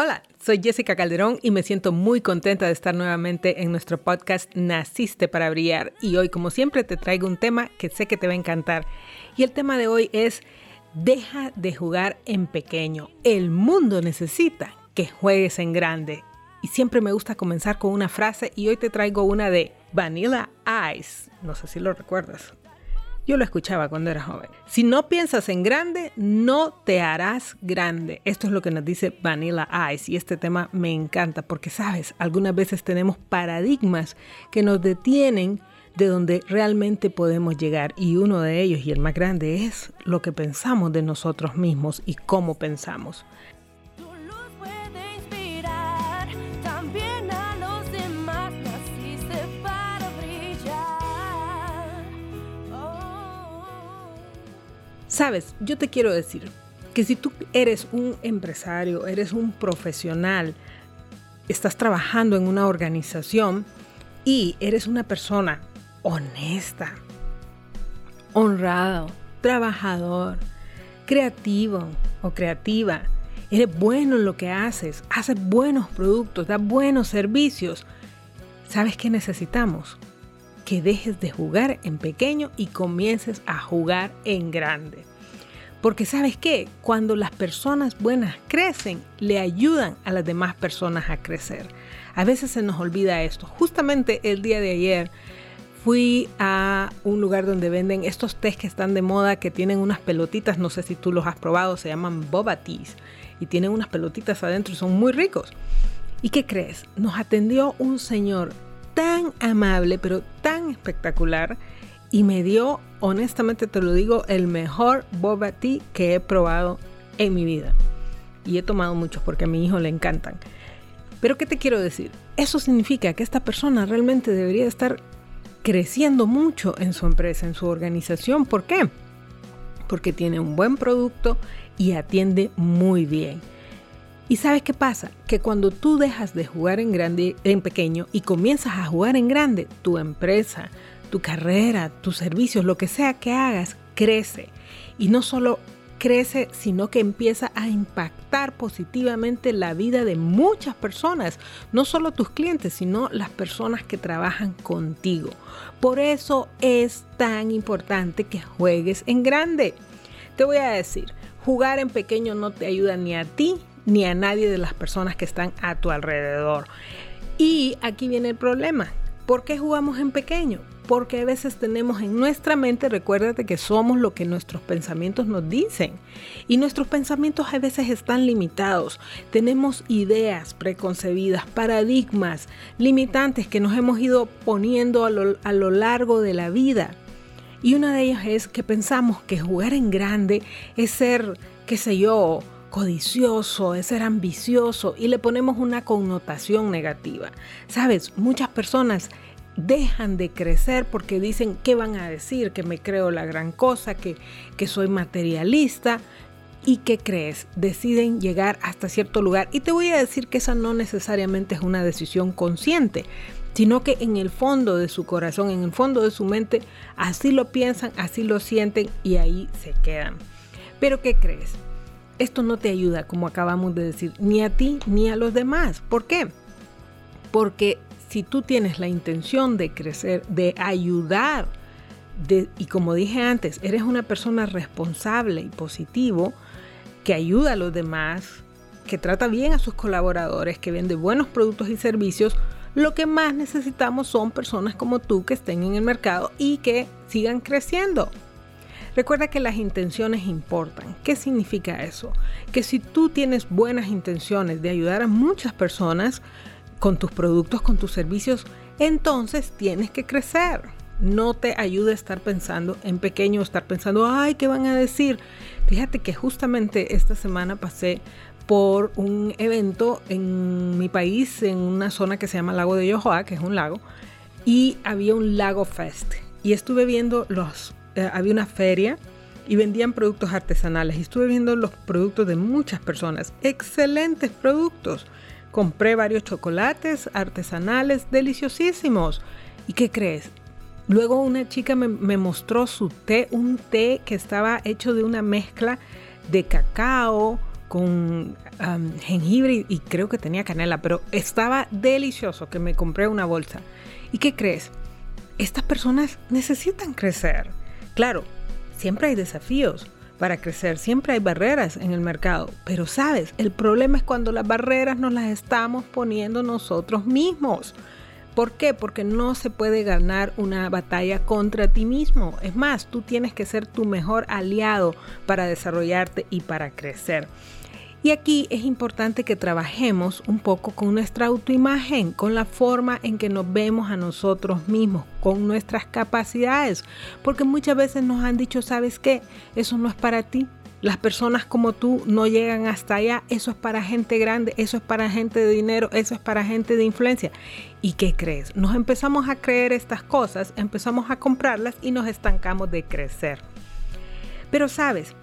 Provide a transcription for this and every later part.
Hola, soy Jessica Calderón y me siento muy contenta de estar nuevamente en nuestro podcast Naciste para Brillar. Y hoy, como siempre, te traigo un tema que sé que te va a encantar. Y el tema de hoy es Deja de jugar en pequeño. El mundo necesita que juegues en grande. Y siempre me gusta comenzar con una frase y hoy te traigo una de Vanilla Ice. No sé si lo recuerdas. Yo lo escuchaba cuando era joven. Si no piensas en grande, no te harás grande. Esto es lo que nos dice Vanilla Ice y este tema me encanta porque, sabes, algunas veces tenemos paradigmas que nos detienen de donde realmente podemos llegar y uno de ellos y el más grande es lo que pensamos de nosotros mismos y cómo pensamos. Sabes, yo te quiero decir que si tú eres un empresario, eres un profesional, estás trabajando en una organización y eres una persona honesta, honrado, trabajador, creativo o creativa, eres bueno en lo que haces, haces buenos productos, das buenos servicios, ¿sabes qué necesitamos? que dejes de jugar en pequeño y comiences a jugar en grande. Porque sabes qué, cuando las personas buenas crecen, le ayudan a las demás personas a crecer. A veces se nos olvida esto. Justamente el día de ayer fui a un lugar donde venden estos tés que están de moda, que tienen unas pelotitas, no sé si tú los has probado, se llaman boba y tienen unas pelotitas adentro y son muy ricos. ¿Y qué crees? Nos atendió un señor tan amable, pero tan espectacular. Y me dio, honestamente te lo digo, el mejor boba tea que he probado en mi vida. Y he tomado muchos porque a mi hijo le encantan. Pero ¿qué te quiero decir? Eso significa que esta persona realmente debería estar creciendo mucho en su empresa, en su organización. ¿Por qué? Porque tiene un buen producto y atiende muy bien. ¿Y sabes qué pasa? Que cuando tú dejas de jugar en grande, en pequeño y comienzas a jugar en grande, tu empresa, tu carrera, tus servicios, lo que sea que hagas, crece. Y no solo crece, sino que empieza a impactar positivamente la vida de muchas personas, no solo tus clientes, sino las personas que trabajan contigo. Por eso es tan importante que juegues en grande. Te voy a decir, jugar en pequeño no te ayuda ni a ti ni a nadie de las personas que están a tu alrededor. Y aquí viene el problema. ¿Por qué jugamos en pequeño? Porque a veces tenemos en nuestra mente, recuérdate que somos lo que nuestros pensamientos nos dicen. Y nuestros pensamientos a veces están limitados. Tenemos ideas preconcebidas, paradigmas limitantes que nos hemos ido poniendo a lo, largo de la vida. Y una de ellas es que pensamos que jugar en grande es ser, qué sé yo, codicioso, es ser ambicioso y le ponemos una connotación negativa. Sabes, muchas personas dejan de crecer porque dicen qué van a decir, que me creo la gran cosa, que, que soy materialista. ¿Y qué crees? Deciden llegar hasta cierto lugar. Y te voy a decir que esa no necesariamente es una decisión consciente, sino que en el fondo de su corazón, en el fondo de su mente, así lo piensan, así lo sienten y ahí se quedan. Pero ¿qué crees? esto no te ayuda, como acabamos de decir, ni a ti ni a los demás. ¿Por qué? Porque si tú tienes la intención de crecer, de ayudar, y como dije antes, eres una persona responsable y positivo, que ayuda a los demás, que trata bien a sus colaboradores, que vende buenos productos y servicios, lo que más necesitamos son personas como tú que estén en el mercado y que sigan creciendo. Recuerda que las intenciones importan. ¿Qué significa eso? Que si tú tienes buenas intenciones de ayudar a muchas personas con tus productos, con tus servicios, entonces tienes que crecer. No te ayude a estar pensando en pequeño, estar pensando, ay, ¿qué van a decir? Fíjate que justamente esta semana pasé por un evento en mi país, en una zona que se llama Lago de Yohoa, que es un lago, y había un Lago Fest. Y estuve viendo los eh, había una feria y vendían productos artesanales. Y estuve viendo los productos de muchas personas. Excelentes productos. Compré varios chocolates artesanales deliciosísimos. ¿Y qué crees? Luego una chica me, mostró su té, un té que estaba hecho de una mezcla de cacao con jengibre y creo que tenía canela, pero estaba delicioso que me compré una bolsa. ¿Y qué crees? Estas personas necesitan crecer. Claro, siempre hay desafíos para crecer, siempre hay barreras en el mercado, pero sabes, el problema es cuando las barreras nos las estamos poniendo nosotros mismos. ¿Por qué? Porque no se puede ganar una batalla contra ti mismo. Es más, tú tienes que ser tu mejor aliado para desarrollarte y para crecer. Y aquí es importante que trabajemos un poco con nuestra autoimagen, con la forma en que nos vemos a nosotros mismos, con nuestras capacidades, porque muchas veces nos han dicho, ¿sabes qué? Eso no es para ti. Las personas como tú no llegan hasta allá. Eso es para gente grande, eso es para gente de dinero, eso es para gente de influencia. ¿Y qué crees? Nos empezamos a creer estas cosas, empezamos a comprarlas y nos estancamos de crecer. Pero sabes,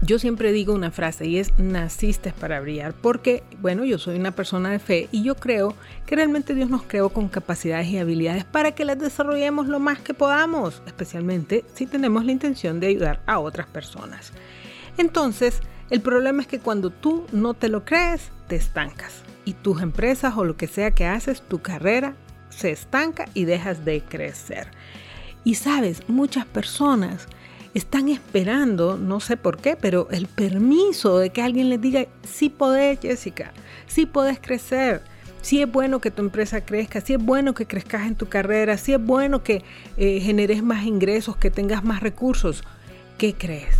yo siempre digo una frase y es naciste para brillar, porque bueno, yo soy una persona de fe y yo creo que realmente Dios nos creó con capacidades y habilidades para que las desarrollemos lo más que podamos, especialmente si tenemos la intención de ayudar a otras personas. Entonces, el problema es que cuando tú no te lo crees, te estancas y tus empresas o lo que sea que haces, tu carrera se estanca y dejas de crecer. Y sabes, muchas personas están esperando, no sé por qué, pero el permiso de que alguien les diga, sí podés, Jessica, sí podés crecer, sí es bueno que tu empresa crezca, sí es bueno que crezcas en tu carrera, sí es bueno que eh, generes más ingresos, que tengas más recursos. ¿Qué crees?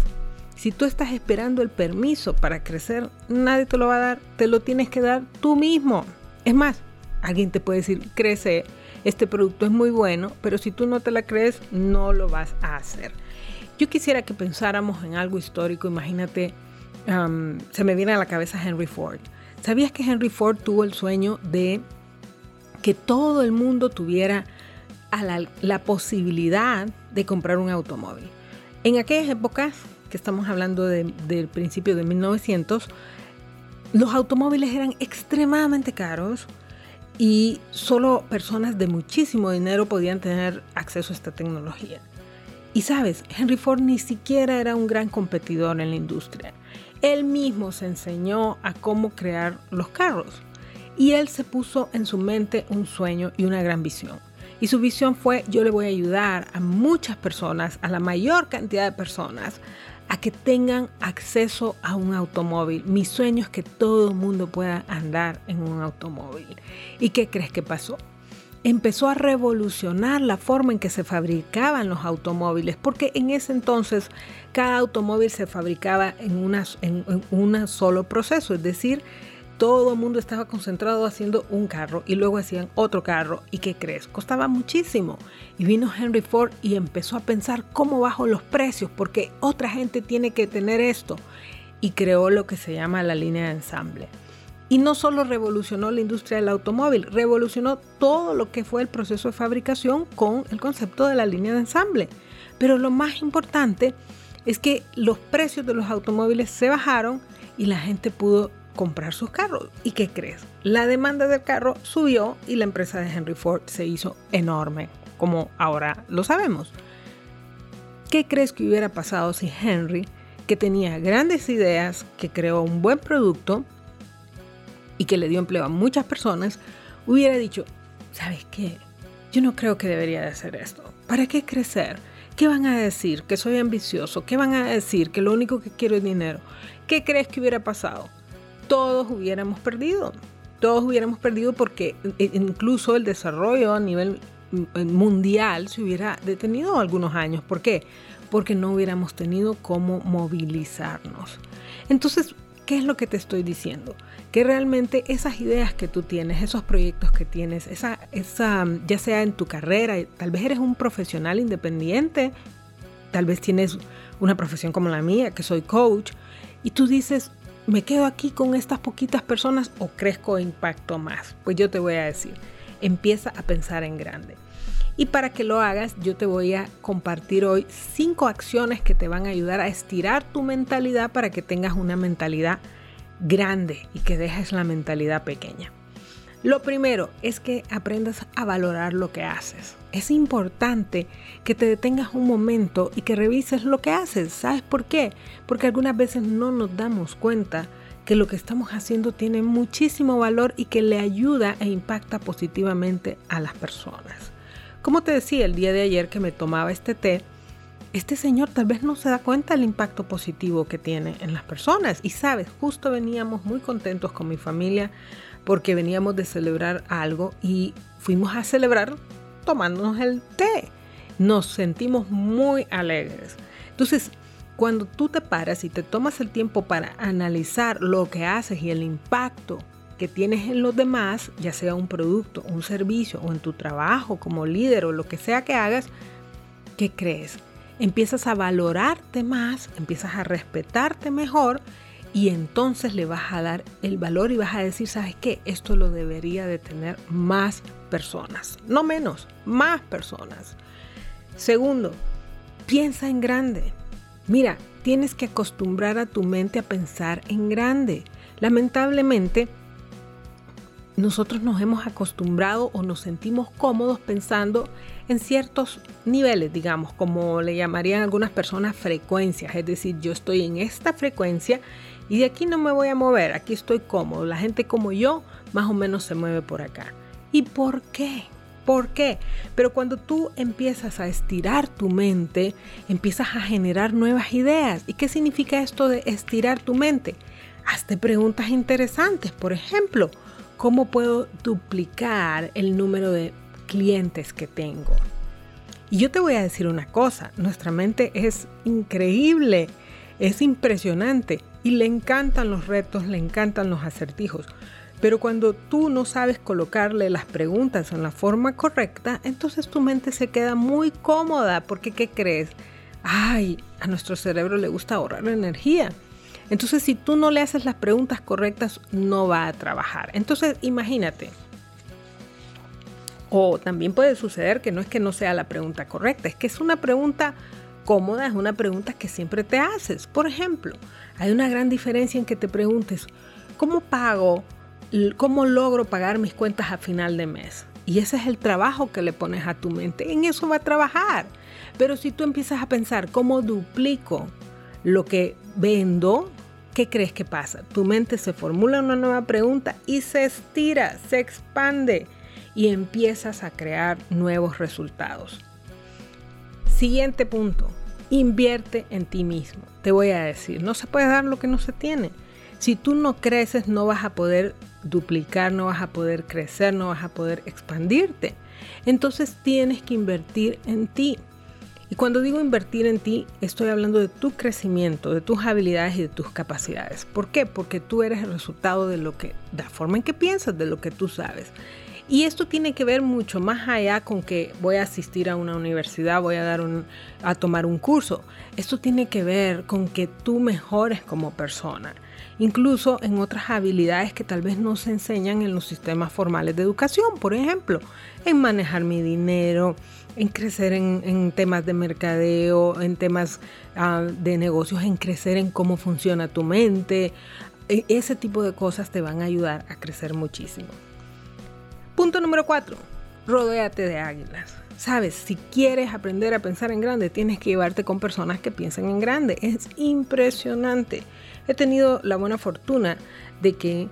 Si tú estás esperando el permiso para crecer, nadie te lo va a dar, te lo tienes que dar tú mismo. Es más, alguien te puede decir, crece, este producto es muy bueno, pero si tú no te la crees, no lo vas a hacer. Yo quisiera que pensáramos en algo histórico. Imagínate, se me viene a la cabeza Henry Ford. ¿Sabías que Henry Ford tuvo el sueño de que todo el mundo tuviera la, posibilidad de comprar un automóvil? En aquellas épocas, que estamos hablando del principio de 1900, los automóviles eran extremadamente caros y solo personas de muchísimo dinero podían tener acceso a esta tecnología. Y sabes, Henry Ford ni siquiera era un gran competidor en la industria. Él mismo se enseñó a cómo crear los carros. Y él se puso en su mente un sueño y una gran visión. Y su visión fue, yo le voy a ayudar a muchas personas, a la mayor cantidad de personas, a que tengan acceso a un automóvil. Mi sueño es que todo el mundo pueda andar en un automóvil. ¿Y qué crees que pasó? Empezó a revolucionar la forma en que se fabricaban los automóviles, porque en ese entonces cada automóvil se fabricaba en, en, un solo proceso, es decir, todo el mundo estaba concentrado haciendo un carro y luego hacían otro carro. ¿Y qué crees? Costaba muchísimo. Y vino Henry Ford y empezó a pensar cómo bajo los precios, porque otra gente tiene que tener esto. Y creó lo que se llama la línea de ensamble. Y no solo revolucionó la industria del automóvil, revolucionó todo lo que fue el proceso de fabricación con el concepto de la línea de ensamble. Pero lo más importante es que los precios de los automóviles se bajaron y la gente pudo comprar sus carros. ¿Y qué crees? La demanda del carro subió y la empresa de Henry Ford se hizo enorme, como ahora lo sabemos. ¿Qué crees que hubiera pasado si Henry, que tenía grandes ideas, que creó un buen producto, y que le dio empleo a muchas personas, hubiera dicho, ¿sabes qué? Yo no creo que debería de hacer esto. ¿Para qué crecer? ¿Qué van a decir? Que soy ambicioso. ¿Qué van a decir? Que lo único que quiero es dinero. ¿Qué crees que hubiera pasado? Todos hubiéramos perdido. Todos hubiéramos perdido porque e, incluso el desarrollo a nivel mm, mundial se hubiera detenido algunos años. ¿Por qué? Porque no hubiéramos tenido cómo movilizarnos. Entonces, ¿qué es lo que te estoy diciendo? que realmente esas ideas que tú tienes, esos proyectos que tienes, esa, esa, ya sea en tu carrera, tal vez eres un profesional independiente, tal vez tienes una profesión como la mía, que soy coach, y tú dices, ¿me quedo aquí con estas poquitas personas o crezco e impacto más? Pues yo te voy a decir, empieza a pensar en grande. Y para que lo hagas, yo te voy a compartir hoy cinco acciones que te van a ayudar a estirar tu mentalidad para que tengas una mentalidad grande y que dejes la mentalidad pequeña. Lo primero es que aprendas a valorar lo que haces. Es importante que te detengas un momento y que revises lo que haces. ¿Sabes por qué? Porque algunas veces no nos damos cuenta que lo que estamos haciendo tiene muchísimo valor y que le ayuda e impacta positivamente a las personas. Como te decía el día de ayer que me tomaba este té, este señor tal vez no se da cuenta del impacto positivo que tiene en las personas. Y sabes, justo veníamos muy contentos con mi familia porque veníamos de celebrar algo y fuimos a celebrar tomándonos el té. Nos sentimos muy alegres. Entonces, cuando tú te paras y te tomas el tiempo para analizar lo que haces y el impacto que tienes en los demás, ya sea un producto, un servicio o en tu trabajo como líder o lo que sea que hagas, ¿qué crees? Empiezas a valorarte más, empiezas a respetarte mejor y entonces le vas a dar el valor y vas a decir, ¿sabes qué? Esto lo debería de tener más personas, no menos, más personas. Segundo, piensa en grande. Mira, tienes que acostumbrar a tu mente a pensar en grande. Lamentablemente, nosotros nos hemos acostumbrado o nos sentimos cómodos pensando en ciertos niveles, digamos, como le llamarían algunas personas frecuencias, es decir, yo estoy en esta frecuencia y de aquí no me voy a mover, aquí estoy cómodo, la gente como yo más o menos se mueve por acá. ¿Y por qué? ¿Por qué? Pero cuando tú empiezas a estirar tu mente, empiezas a generar nuevas ideas. ¿Y qué significa esto de estirar tu mente? Hazte preguntas interesantes, por ejemplo, ¿Cómo puedo duplicar el número de clientes que tengo? Y yo te voy a decir una cosa, nuestra mente es increíble, es impresionante y le encantan los retos, le encantan los acertijos. Pero cuando tú no sabes colocarle las preguntas en la forma correcta, entonces tu mente se queda muy cómoda porque ¿qué crees? Ay, a nuestro cerebro le gusta ahorrar energía. Entonces, si tú no le haces las preguntas correctas, no va a trabajar. Entonces, imagínate. O también puede suceder que no es que no sea la pregunta correcta, es que es una pregunta cómoda, es una pregunta que siempre te haces. Por ejemplo, hay una gran diferencia en que te preguntes, ¿cómo pago? ¿Cómo logro pagar mis cuentas a final de mes? Y ese es el trabajo que le pones a tu mente. En eso va a trabajar. Pero si tú empiezas a pensar, ¿cómo duplico lo que vendo? ¿Qué crees que pasa? Tu mente se formula una nueva pregunta y se estira, se expande y empiezas a crear nuevos resultados. Siguiente punto, invierte en ti mismo. Te voy a decir, no se puede dar lo que no se tiene. Si tú no creces, no vas a poder duplicar, no vas a poder crecer, no vas a poder expandirte. Entonces tienes que invertir en ti. Y cuando digo invertir en ti, estoy hablando de tu crecimiento, de tus habilidades y de tus capacidades. ¿Por qué? Porque tú eres el resultado de lo que, de la forma en que piensas, de lo que tú sabes. Y esto tiene que ver mucho más allá con que voy a asistir a una universidad, voy a dar un, a tomar un curso. Esto tiene que ver con que tú mejores como persona, incluso en otras habilidades que tal vez no se enseñan en los sistemas formales de educación, por ejemplo, en manejar mi dinero, en crecer en, temas de mercadeo, en temas ah, de negocios, en crecer en cómo funciona tu mente. E, ese tipo de cosas te van a ayudar a crecer muchísimo. Punto número cuatro, rodéate de águilas. Sabes, si quieres aprender a pensar en grande, tienes que llevarte con personas que piensen en grande. Es impresionante. He tenido la buena fortuna de que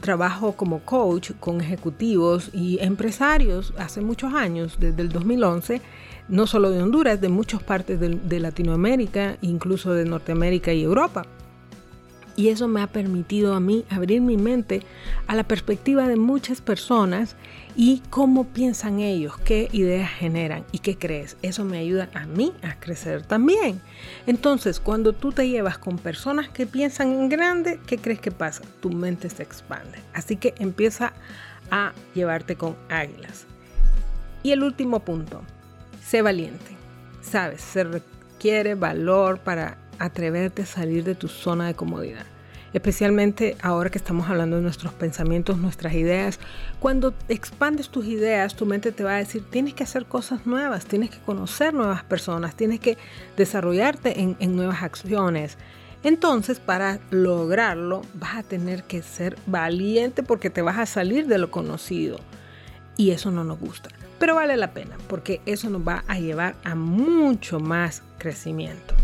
trabajo como coach con ejecutivos y empresarios hace muchos años, desde el 2011, no solo de Honduras, de muchas partes de Latinoamérica, incluso de Norteamérica y Europa. Y eso me ha permitido a mí abrir mi mente a la perspectiva de muchas personas y cómo piensan ellos, qué ideas generan y qué crees. Eso me ayuda a mí a crecer también. Entonces, cuando tú te llevas con personas que piensan en grande, ¿qué crees que pasa? Tu mente se expande. Así que empieza a llevarte con águilas. Y el último punto, sé valiente. Sabes, se requiere valor para atreverte a salir de tu zona de comodidad especialmente ahora que estamos hablando de nuestros pensamientos, nuestras ideas. Cuando expandes tus ideas, tu mente te va a decir, tienes que hacer cosas nuevas, tienes que conocer nuevas personas, tienes que desarrollarte en, nuevas acciones. Entonces, para lograrlo, vas a tener que ser valiente porque te vas a salir de lo conocido. Y eso no nos gusta. Pero vale la pena porque eso nos va a llevar a mucho más crecimiento.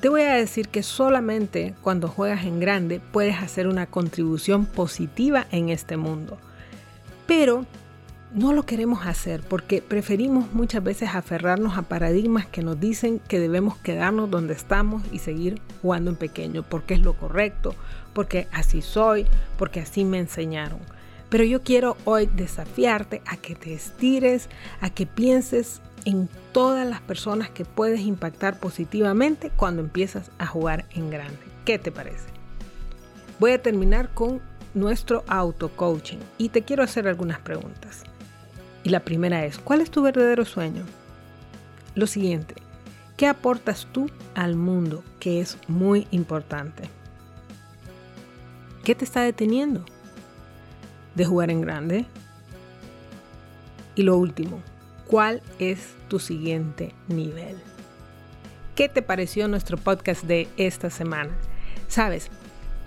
Te voy a decir que solamente cuando juegas en grande puedes hacer una contribución positiva en este mundo. Pero no lo queremos hacer porque preferimos muchas veces aferrarnos a paradigmas que nos dicen que debemos quedarnos donde estamos y seguir jugando en pequeño, porque es lo correcto, porque así soy, porque así me enseñaron. Pero yo quiero hoy desafiarte a que te estires, a que pienses en todas las personas que puedes impactar positivamente cuando empiezas a jugar en grande. ¿Qué te parece? Voy a terminar con nuestro auto coaching y te quiero hacer algunas preguntas. Y la primera es, ¿cuál es tu verdadero sueño? Lo siguiente, ¿qué aportas tú al mundo? Que es muy importante. ¿Qué te está deteniendo de jugar en grande? Y lo último, ¿cuál es tu siguiente nivel? ¿Qué te pareció nuestro podcast de esta semana? Sabes,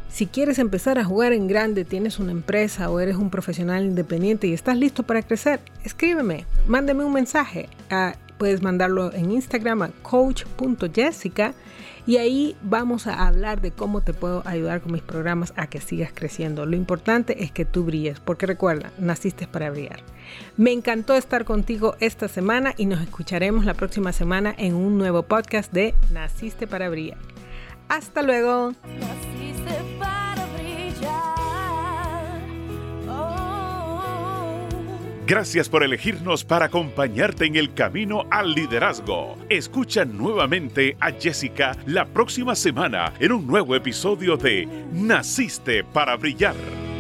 si quieres empezar a jugar en grande, tienes una empresa o eres un profesional independiente y estás listo para crecer, escríbeme, mándame un mensaje. Ah, puedes mandarlo en Instagram a coach.jessica y ahí vamos a hablar de cómo te puedo ayudar con mis programas a que sigas creciendo. Lo importante es que tú brilles, porque recuerda, naciste para brillar. Me encantó estar contigo esta semana y nos escucharemos la próxima semana en un nuevo podcast de Naciste para brillar. Hasta luego. Gracias por elegirnos para acompañarte en el camino al liderazgo. Escucha nuevamente a Jessica la próxima semana en un nuevo episodio de Naciste para Brillar.